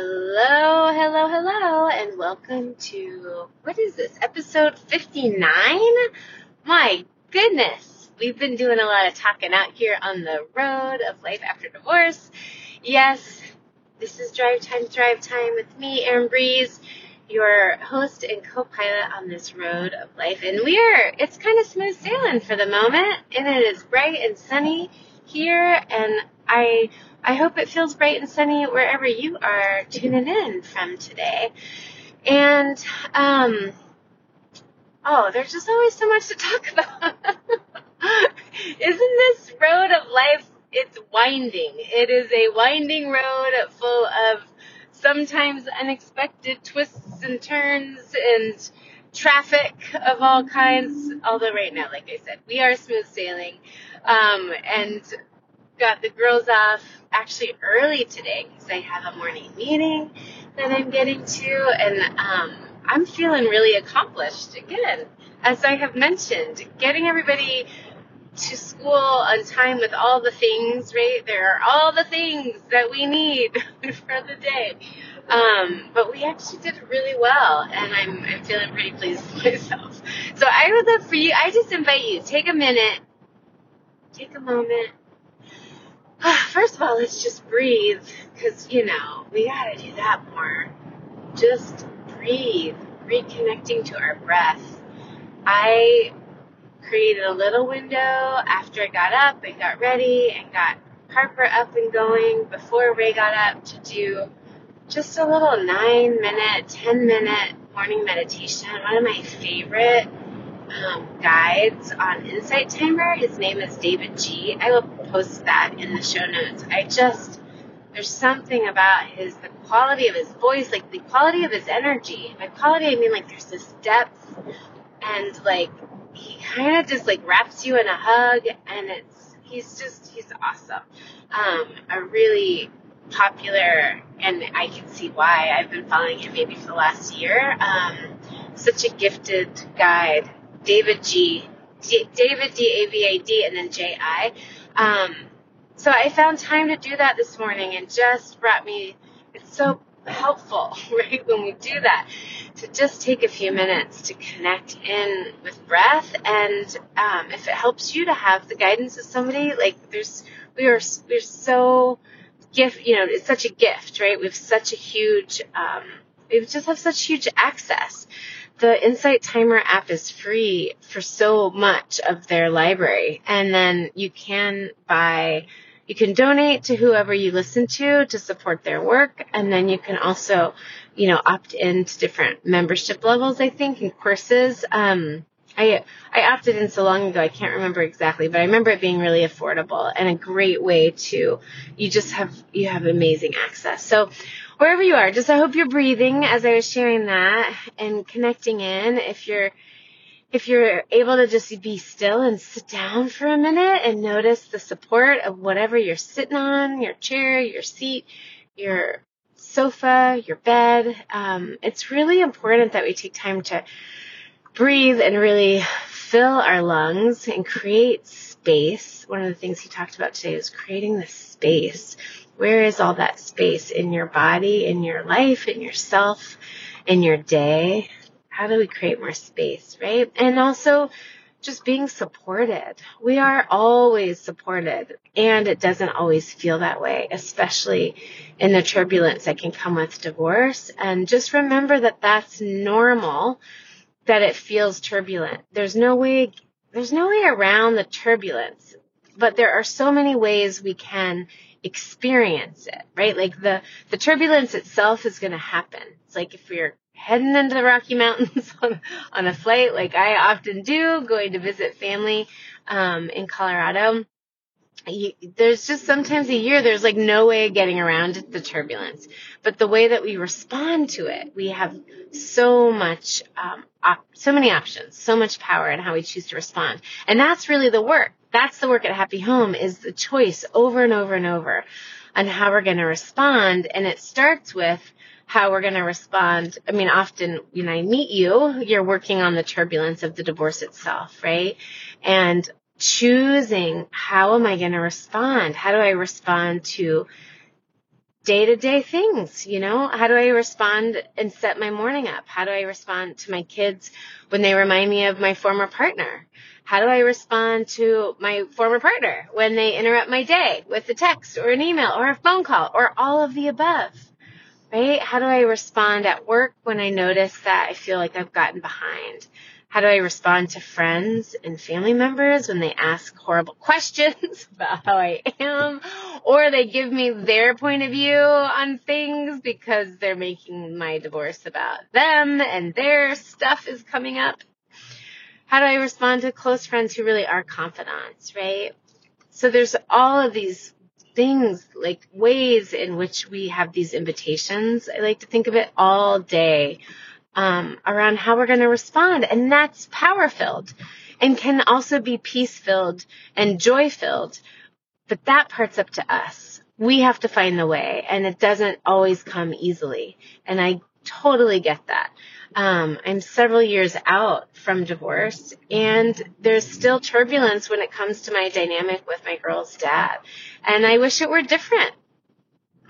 Hello, hello, hello, and welcome to what is this, episode 59? My goodness, we've been doing a lot of talking out here on the road of life after divorce. Yes, this is Drive Time, Drive Time with me, Erin Breeze, your host and co pilot on this road of life. And we are, it's kind of smooth sailing for the moment, and it is bright and sunny here, and I I hope it feels bright and sunny wherever you are tuning in from today. And, um, oh, there's just always so much to talk about. Isn't this road of life, it's winding. It is a winding road full of sometimes unexpected twists and turns and traffic of all kinds. Although right now, like I said, we are smooth sailing. Um, and got the girls off actually early today because I have a morning meeting that I'm getting to, and um, I'm feeling really accomplished again. As I have mentioned, getting everybody to school on time with all the things, right? There are all the things that we need for the day. Um, but we actually did really well, and I'm, I'm feeling pretty pleased with myself. So I would love for you, I just invite you, take a minute, take a moment, First of all, let's just breathe, because, you know, we gotta do that more. Just breathe, reconnecting to our breath. I created a little window after I got up and got ready and got Harper up and going before Ray got up to do just a little nine minute, 10 minute morning meditation. One of my favorite um, guides on Insight Timer. His name is David Ji. I will post that in the show notes. I just, there's something about his, the quality of his voice, like the quality of his energy. By quality, I mean like there's this depth and like he kind of just like wraps you in a hug and it's, he's just, he's awesome. Um, a really popular, and I can see why I've been following him maybe for the last year. Um, such a gifted guide David Ji. D- David D A V A D and then J I. Um, so I found time to do that this morning and just brought me. It's so helpful, right, when we do that, to just take a few minutes to connect in with breath. And um, if it helps you to have the guidance of somebody, like there's, we are, we're so gift, you know, it's such a gift, right? We have such a huge, um, we just have such huge access the Insight Timer app is free for so much of their library. And then you can buy, you can donate to whoever you listen to to support their work. And then you can also, you know, opt into different membership levels, I think, and courses. Um, I, I opted in so long ago, I can't remember exactly, but I remember it being really affordable and a great way to, you just have, you have amazing access. So wherever you are, just I hope you're breathing as I was sharing that and connecting in. If you're, if you're able to just be still and sit down for a minute and notice the support of whatever you're sitting on, your chair, your seat, your sofa, your bed, um, it's really important that we take time to breathe and really fill our lungs and create space. One of the things he talked about today is creating this space where is all that space in your body, in your life, in yourself, in your day? How do we create more space, right? And also just being supported. We are always supported and it doesn't always feel that way, especially in the turbulence that can come with divorce. And just remember that that's normal, that it feels turbulent. There's no way, there's no way around the turbulence, but there are so many ways we can experience it, right? Like the, the turbulence itself is going to happen. It's like if we're heading into the Rocky Mountains on, on a flight, like I often do, going to visit family, um, in Colorado. You, there's just sometimes a year there's like no way of getting around the turbulence but the way that we respond to it we have so much um, op- so many options so much power in how we choose to respond and that's really the work that's the work at Happy Home is the choice over and over and over on how we're going to respond. And it starts with how we're going to respond. I mean, often when I meet you, you're working on the turbulence of the divorce itself, right? And choosing how am I going to respond? How do I respond to day to day things, you know? How do I respond and set my morning up? How do I respond to my kids when they remind me of my former partner? How do I respond to my former partner when they interrupt my day with a text or an email or a phone call or all of the above? Right? How do I respond at work when I notice that I feel like I've gotten behind? How do I respond to friends and family members when they ask horrible questions about how I am? Or they give me their point of view on things because they're making my divorce about them and their stuff is coming up. How do I respond to close friends who really are confidants, right? So there's all of these things, like ways in which we have these invitations. I like to think of it all day um, around how we're going to respond. And that's power filled and can also be peace filled and joy filled. But that part's up to us. We have to find the way and it doesn't always come easily. And I totally get that. Um, I'm several years out from divorce and there's still turbulence when it comes to my dynamic with my girl's dad. And I wish it were different.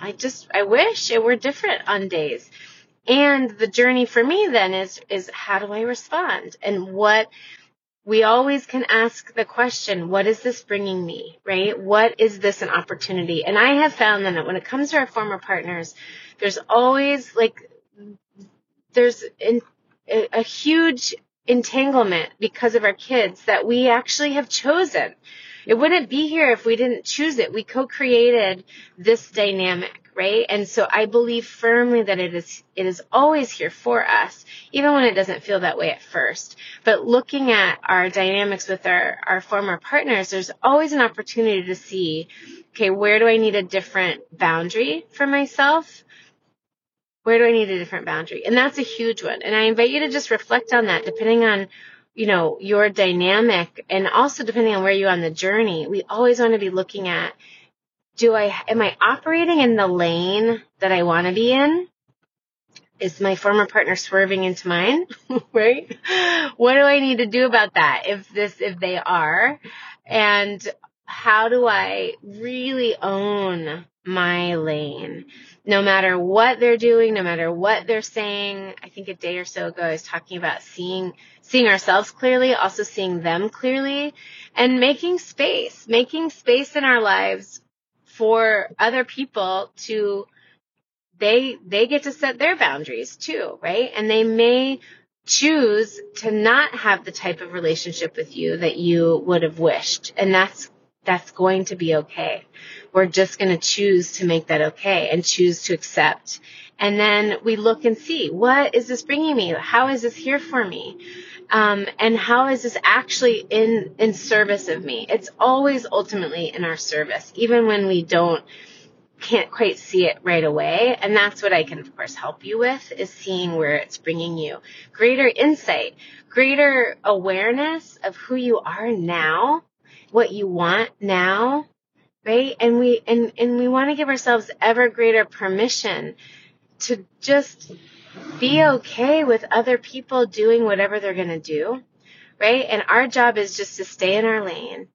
I just, I wish it were different on days. And the journey for me then is, is how do I respond? And what, we always can ask the question, what is this bringing me, right? What is this an opportunity? And I have found that when it comes to our former partners, there's always like, there's in, a, huge entanglement because of our kids that we actually have chosen. It wouldn't be here if we didn't choose it. We co-created this dynamic right? And so I believe firmly that it is, it is always here for us, even when it doesn't feel that way at first. But looking at our dynamics with our, our former partners, there's always an opportunity to see, okay, where do I need a different boundary for myself? Where do I need a different boundary? And that's a huge one. And I invite you to just reflect on that depending on you know, your dynamic and also depending on where you're on the journey, we always want to be looking at do I, am I operating in the lane that I want to be in? Is my former partner swerving into mine? right? What do I need to do about that if this, if they are? And how do I really own my lane? No matter what they're doing, no matter what they're saying. I think a day or so ago I was talking about seeing, seeing ourselves clearly, also seeing them clearly and making space, making space in our lives for other people to they they get to set their boundaries too, right? And they may choose to not have the type of relationship with you that you would have wished. And that's that's going to be okay. We're just going to choose to make that okay and choose to accept. And then we look and see, what is this bringing me? How is this here for me? Um, and how is this actually in in service of me? It's always ultimately in our service, even when we don't can't quite see it right away. And that's what I can, of course, help you with is seeing where it's bringing you greater insight, greater awareness of who you are now, what you want now, right? And we, and, and we want to give ourselves ever greater permission to just be okay with other people doing whatever they're going to do, right? And our job is just to stay in our lane,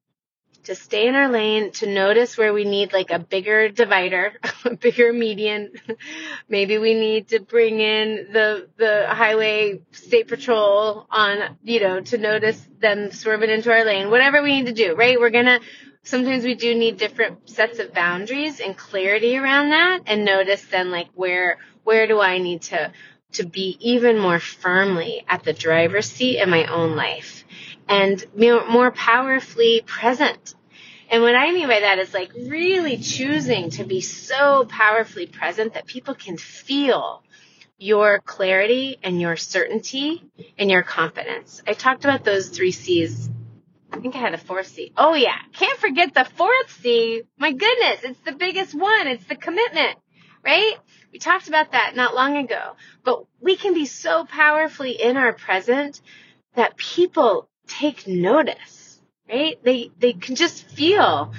to stay in our lane, to notice where we need like a bigger divider, a bigger median. Maybe we need to bring in the, the highway state patrol on, you know, to notice them swerving into our lane, whatever we need to do, right? We're going to, sometimes we do need different sets of boundaries and clarity around that and notice then like where, where do I need to to be even more firmly at the driver's seat in my own life and more powerfully present. And what I mean by that is like really choosing to be so powerfully present that people can feel your clarity and your certainty and your confidence. I talked about those three C's. I think I had a fourth C. Oh yeah. Can't forget the fourth C. My goodness. It's the biggest one. It's the commitment, right? We talked about that not long ago, but we can be so powerfully in our present that people take notice, right? They, they can just feel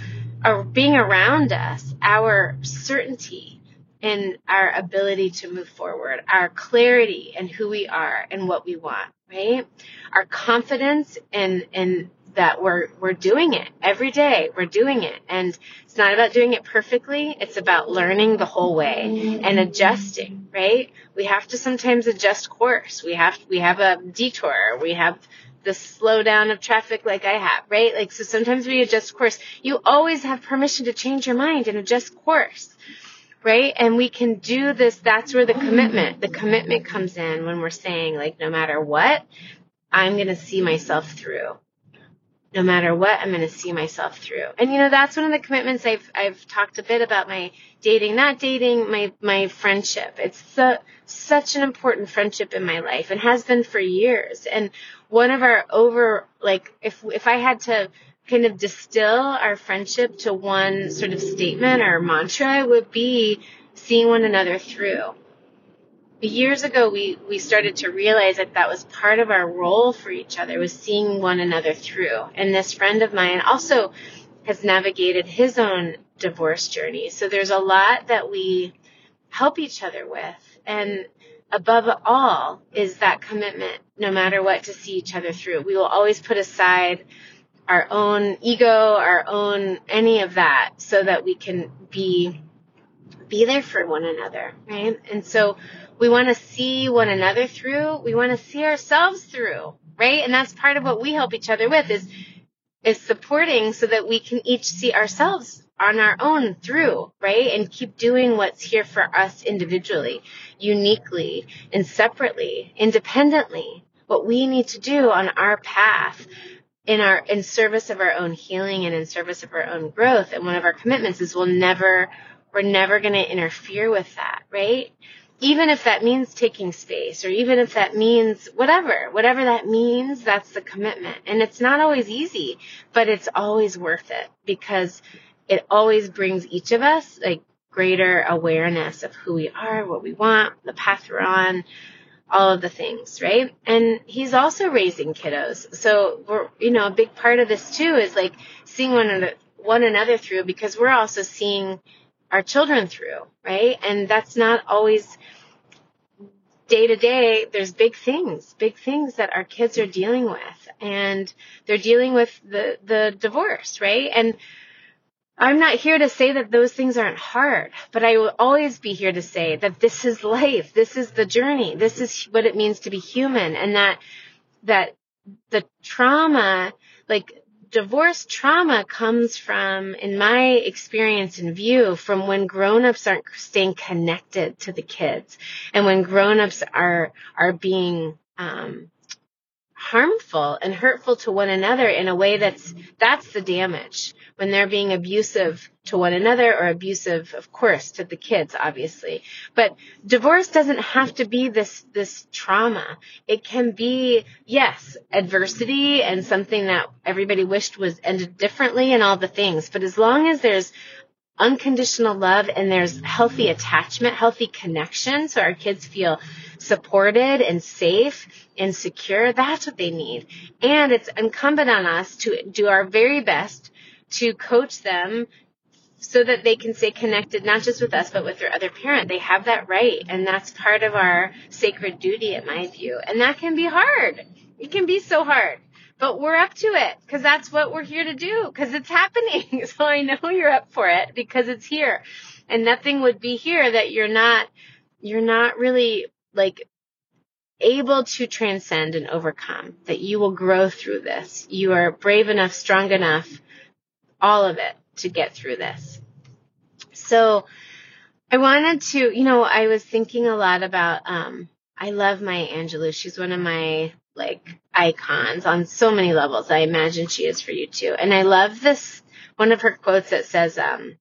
or being around us, our certainty in our ability to move forward, our clarity in who we are and what we want, right? Our confidence in, in that we're we're doing it every day. We're doing it, and it's not about doing it perfectly. It's about learning the whole way and adjusting. Right? We have to sometimes adjust course. We have we have a detour. We have the slowdown of traffic like I have. Right? Like so, sometimes we adjust course. You always have permission to change your mind and adjust course right? And we can do this. That's where the commitment, the commitment comes in when we're saying like, no matter what, I'm going to see myself through. No matter what, I'm going to see myself through. And you know, that's one of the commitments I've, I've talked a bit about my dating, not dating, my, my friendship. It's the, such an important friendship in my life and has been for years. And one of our over, like, if, if I had to kind of distill our friendship to one sort of statement or mantra would be seeing one another through. Years ago, we, we started to realize that that was part of our role for each other was seeing one another through. And this friend of mine also has navigated his own divorce journey. So there's a lot that we help each other with. And above all is that commitment, no matter what, to see each other through. We will always put aside our own ego, our own any of that, so that we can be be there for one another, right? And so we want to see one another through. We want to see ourselves through, right? And that's part of what we help each other with is is supporting so that we can each see ourselves on our own through, right? And keep doing what's here for us individually, uniquely, and separately, independently. What we need to do on our path in our in service of our own healing and in service of our own growth and one of our commitments is we'll never we're never going to interfere with that right even if that means taking space or even if that means whatever whatever that means that's the commitment and it's not always easy but it's always worth it because it always brings each of us like greater awareness of who we are what we want the path we're on all of the things, right? And he's also raising kiddos. So we're, you know, a big part of this too is like seeing one one another through because we're also seeing our children through, right? And that's not always day to day. There's big things, big things that our kids are dealing with and they're dealing with the, the divorce, right? And I'm not here to say that those things aren't hard, but I will always be here to say that this is life. This is the journey. This is what it means to be human and that, that the trauma, like divorce trauma comes from, in my experience and view, from when grown-ups aren't staying connected to the kids and when grown-ups are, are being, um, harmful and hurtful to one another in a way that's, that's the damage when they're being abusive to one another or abusive, of course, to the kids, obviously. But divorce doesn't have to be this, this trauma. It can be, yes, adversity and something that everybody wished was ended differently and all the things. But as long as there's unconditional love and there's healthy attachment, healthy connection, so our kids feel supported and safe and secure, that's what they need. And it's incumbent on us to do our very best to coach them so that they can stay connected not just with us but with their other parent. They have that right and that's part of our sacred duty in my view. And that can be hard. It can be so hard. But we're up to it because that's what we're here to do because it's happening. So I know you're up for it because it's here. And nothing would be here that you're not you're not really like able to transcend and overcome, that you will grow through this. You are brave enough, strong enough, all of it to get through this. So I wanted to, you know, I was thinking a lot about, um, I love Maya Angelou. She's one of my like icons on so many levels. I imagine she is for you too. And I love this one of her quotes that says, um,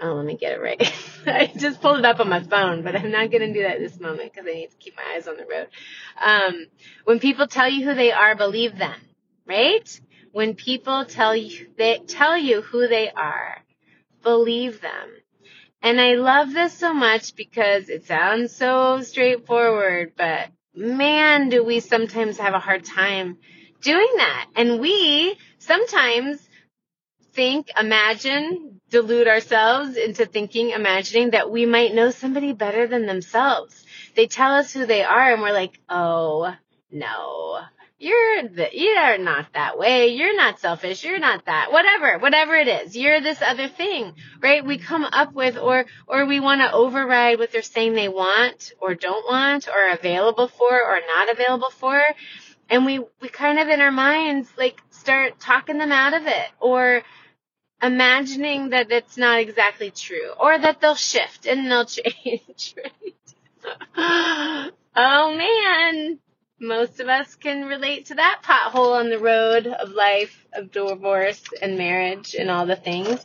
oh, let me get it right. I just pulled it up on my phone, but I'm not going to do that at this moment because I need to keep my eyes on the road. Um, when people tell you who they are, believe them, right? When people tell you, they tell you who they are, believe them. And I love this so much because it sounds so straightforward, but man, do we sometimes have a hard time doing that. And we sometimes think, imagine, delude ourselves into thinking, imagining that we might know somebody better than themselves. They tell us who they are and we're like, oh, no, you're the, you're not that way. You're not selfish. You're not that. Whatever, whatever it is. You're this other thing, right? We come up with or or we want to override what they're saying they want or don't want or available for or not available for. And we we kind of in our minds like start talking them out of it or imagining that it's not exactly true or that they'll shift and they'll change, right? oh man most of us can relate to that pothole on the road of life, of divorce and marriage and all the things,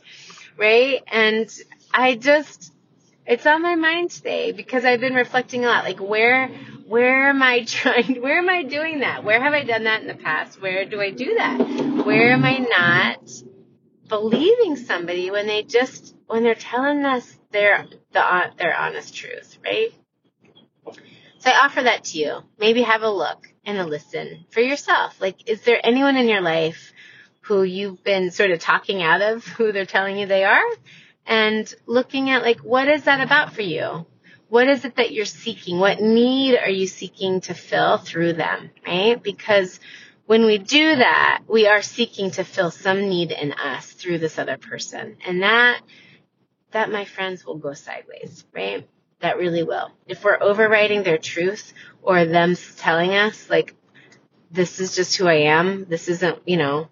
right? And I just, it's on my mind today because I've been reflecting a lot. Like, where, where am I trying, where am I doing that? Where have I done that in the past? Where do I do that? Where am I not believing somebody when they just, when they're telling us their, the, their honest truth, right? So I offer that to you. Maybe have a look and a listen for yourself. Like, is there anyone in your life who you've been sort of talking out of who they're telling you they are? And looking at like, what is that about for you? What is it that you're seeking? What need are you seeking to fill through them, right? Because when we do that, we are seeking to fill some need in us through this other person. And that, that, my friends, will go sideways, right? That really will. If we're overriding their truth or them telling us, like, this is just who I am, this isn't, you know,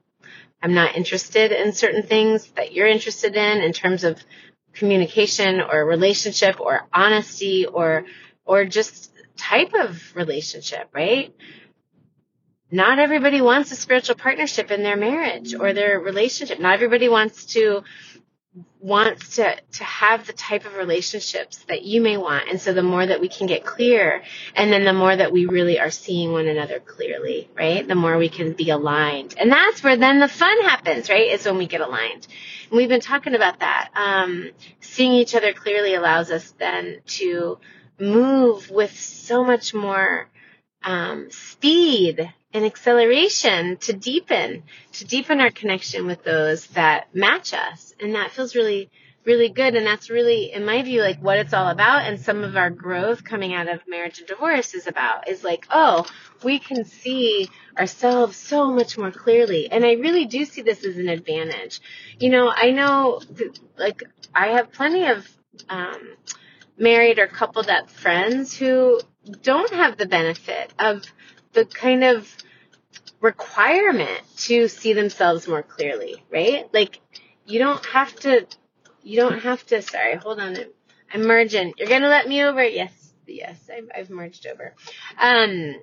I'm not interested in certain things that you're interested in in terms of communication or relationship or honesty or, or just type of relationship, right? Not everybody wants a spiritual partnership in their marriage or their relationship. Not everybody wants to wants to to have the type of relationships that you may want. And so the more that we can get clear and then the more that we really are seeing one another clearly right? The more we can be aligned. And that's where then the fun happens right? Is when we get aligned. And we've been talking about that. Um, seeing each other clearly allows us then to move with so much more um, speed and acceleration to deepen, to deepen our connection with those that match us. And that feels really, really good. And that's really, in my view, like what it's all about. And some of our growth coming out of marriage and divorce is about is like, oh, we can see ourselves so much more clearly. And I really do see this as an advantage. You know, I know, like, I have plenty of, um, married or coupled up friends who don't have the benefit of the kind of requirement to see themselves more clearly, right? Like you don't have to, you don't have to, sorry, hold on. I'm merging. You're going to let me over? Yes. Yes. I've, I've merged over. Um,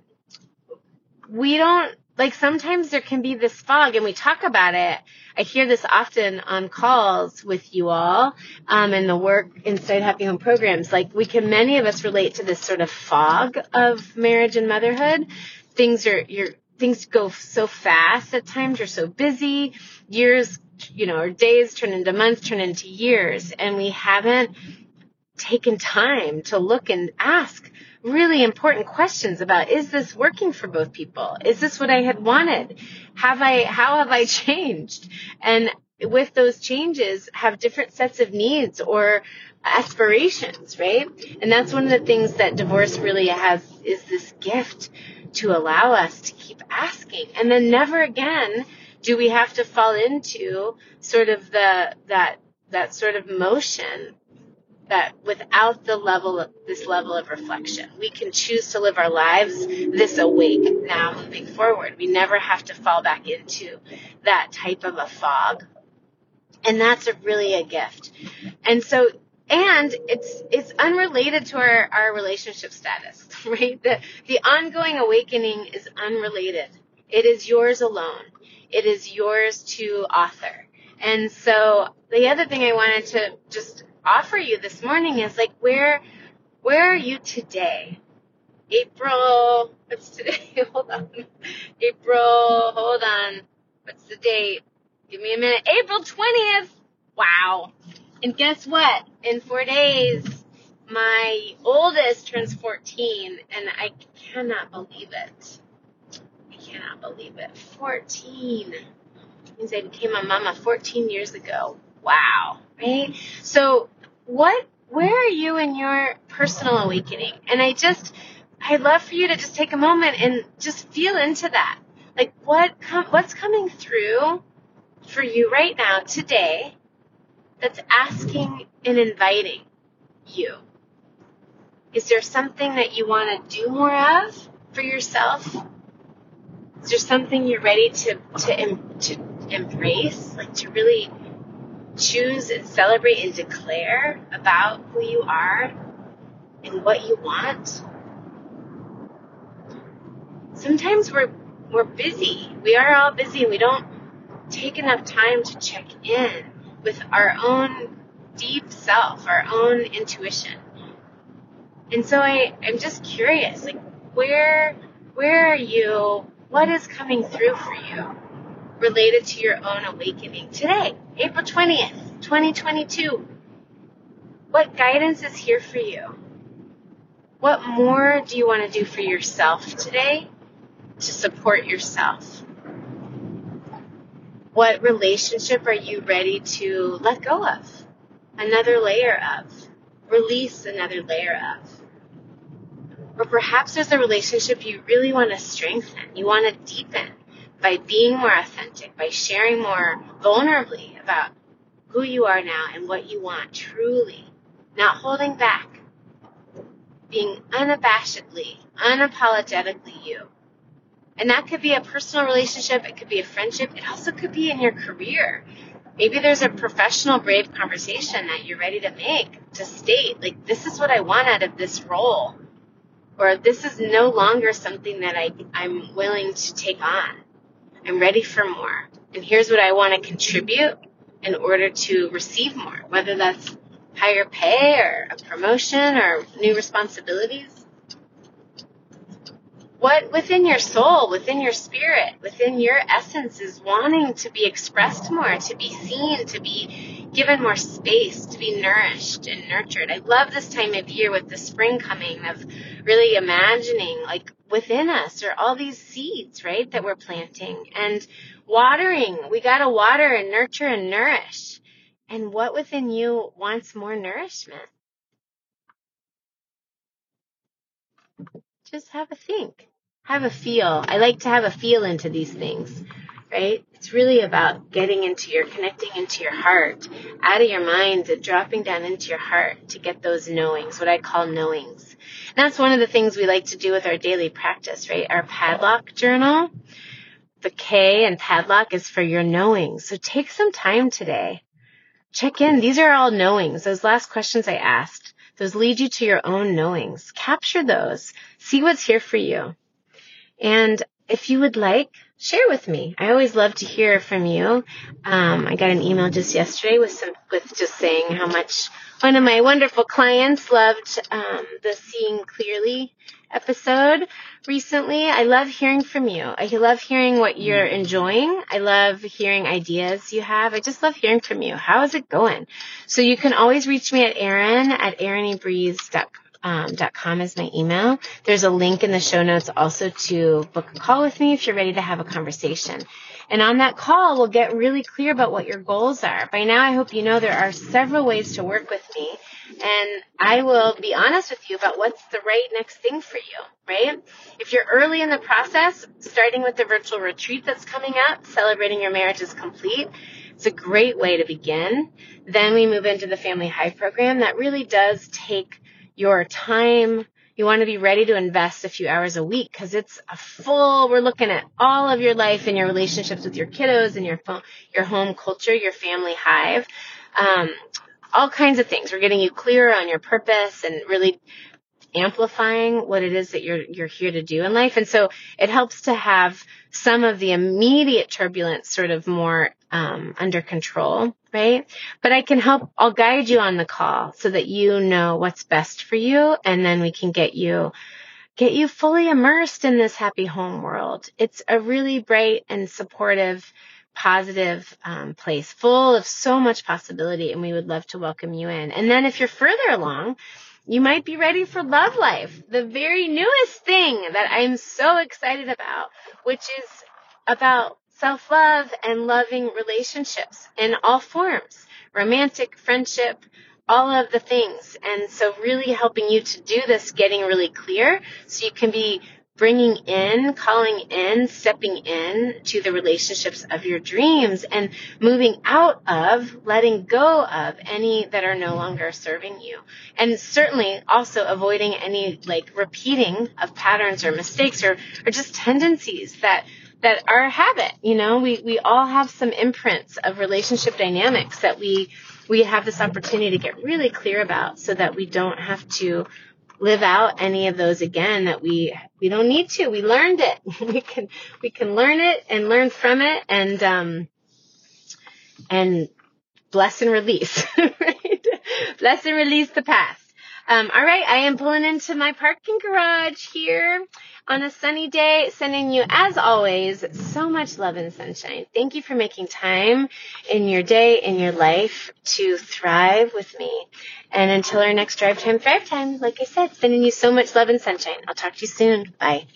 we don't, like sometimes there can be this fog and we talk about it. I hear this often on calls with you all, um, and the work inside Happy Home programs. Like we can, many of us relate to this sort of fog of marriage and motherhood things are you're things go so fast at times you're so busy. Years you know or days turn into months turn into years. And we haven't taken time to look and ask really important questions about is this working for both people? Is this what i had wanted? Have i how have i changed? And with those changes have different sets of needs or aspirations right and that's one of the things that divorce really has is this gift to allow us to keep asking. And then never again do we have to fall into sort of the, that, that sort of motion that without the level of this level of reflection, we can choose to live our lives this awake now moving forward. We never have to fall back into that type of a fog. And that's a really a gift. And so and it's it's unrelated to our, our relationship status, right? The the ongoing awakening is unrelated. It is yours alone. It is yours to author. And so the other thing I wanted to just offer you this morning is like where where are you today? April what's today? hold on. April hold on. What's the date? Give me a minute. April twentieth. Wow. And guess what? In four days, my oldest turns 14, and I cannot believe it. I cannot believe it. 14 means I became a mama 14 years ago. Wow, right? So, what? Where are you in your personal awakening? And I just, I'd love for you to just take a moment and just feel into that. Like what com- what's coming through for you right now today that's asking and inviting you? Is there something that you want to do more of for yourself? Is there something you're ready to to to embrace, like to really choose and celebrate and declare about who you are and what you want? Sometimes we're we're busy. We are all busy and we don't take enough time to check in with our own deep self, our own intuition. And so I, I'm just curious, like where where are you? What is coming through for you related to your own awakening today, April 20th, 2022? What guidance is here for you? What more do you want to do for yourself today to support yourself? What relationship are you ready to let go of? Another layer of? Release another layer of? Or perhaps there's a relationship you really want to strengthen, you want to deepen by being more authentic, by sharing more vulnerably about who you are now and what you want truly, not holding back, being unabashedly, unapologetically you. And that could be a personal relationship, it could be a friendship, it also could be in your career. Maybe there's a professional brave conversation that you're ready to make to state, like, this is what I want out of this role. Or this is no longer something that I, I'm willing to take on. I'm ready for more. And here's what I want to contribute in order to receive more, whether that's higher pay or a promotion or new responsibilities what within your soul, within your spirit, within your essence is wanting to be expressed more, to be seen, to be given more space, to be nourished and nurtured. I love this time of year with the spring coming of really imagining like within us are all these seeds, right, that we're planting and watering. We got to water and nurture and nourish. And what within you wants more nourishment? just have a think, have a feel. I like to have a feel into these things, right? It's really about getting into your, connecting into your heart, out of your mind, dropping down into your heart to get those knowings, what I call knowings. And that's one of the things we like to do with our daily practice, right? Our padlock journal. The K and padlock is for your knowings. So take some time today. Check in. These are all knowings. Those last questions I asked, those lead you to your own knowings. Capture those. See what's here for you. And if you would like, share with me. I always love to hear from you. Um, I got an email just yesterday with some, with just saying how much one of my wonderful clients loved um, the Seeing Clearly episode recently. I love hearing from you. I love hearing what you're enjoying. I love hearing ideas you have. I just love hearing from you. How is it going? So you can always reach me at Erin at erinebreeze.com um, .com is my email. There's a link in the show notes also to book a call with me if you're ready to have a conversation. And on that call, we'll get really clear about what your goals are. By now, I hope you know there are several ways to work with me. And I will be honest with you about what's the right next thing for you, right? If you're early in the process, starting with the virtual retreat that's coming up, celebrating your marriage is complete, it's a great way to begin. Then we move into the Family Hive program that really does take your time. You want to be ready to invest a few hours a week because it's a full, we're looking at all of your life and your relationships with your kiddos and your phone, your home culture, your family hive. Um, all kinds of things. We're getting you clearer on your purpose and really amplifying what it is that you're you're here to do in life. And so it helps to have some of the immediate turbulence sort of more um, under control, right? But I can help. I'll guide you on the call so that you know what's best for you, and then we can get you get you fully immersed in this happy home world. It's a really bright and supportive positive um, place full of so much possibility and we would love to welcome you in and then if you're further along you might be ready for love life, the very newest thing that I'm so excited about, which is about self love and loving relationships in all forms romantic, friendship, all of the things. And so, really helping you to do this, getting really clear so you can be bringing in, calling in, stepping in to the relationships of your dreams and moving out of, letting go of any that are no longer serving you. And certainly also avoiding any like repeating of patterns or mistakes or, or just tendencies that that are a habit. You know, we, we all have some imprints of relationship dynamics that we we have this opportunity to get really clear about so that we don't have to live out any of those again that we we don't need to. We learned it. We can we can learn it and learn from it and um and bless and release right? Bless and release the past um, all right, I am pulling into my parking garage here on a sunny day, sending you, as always, so much love and sunshine. Thank you for making time in your day, in your life to thrive with me. And until our next drive time, thrive time, like I said, sending you so much love and sunshine. I'll talk to you soon. Bye.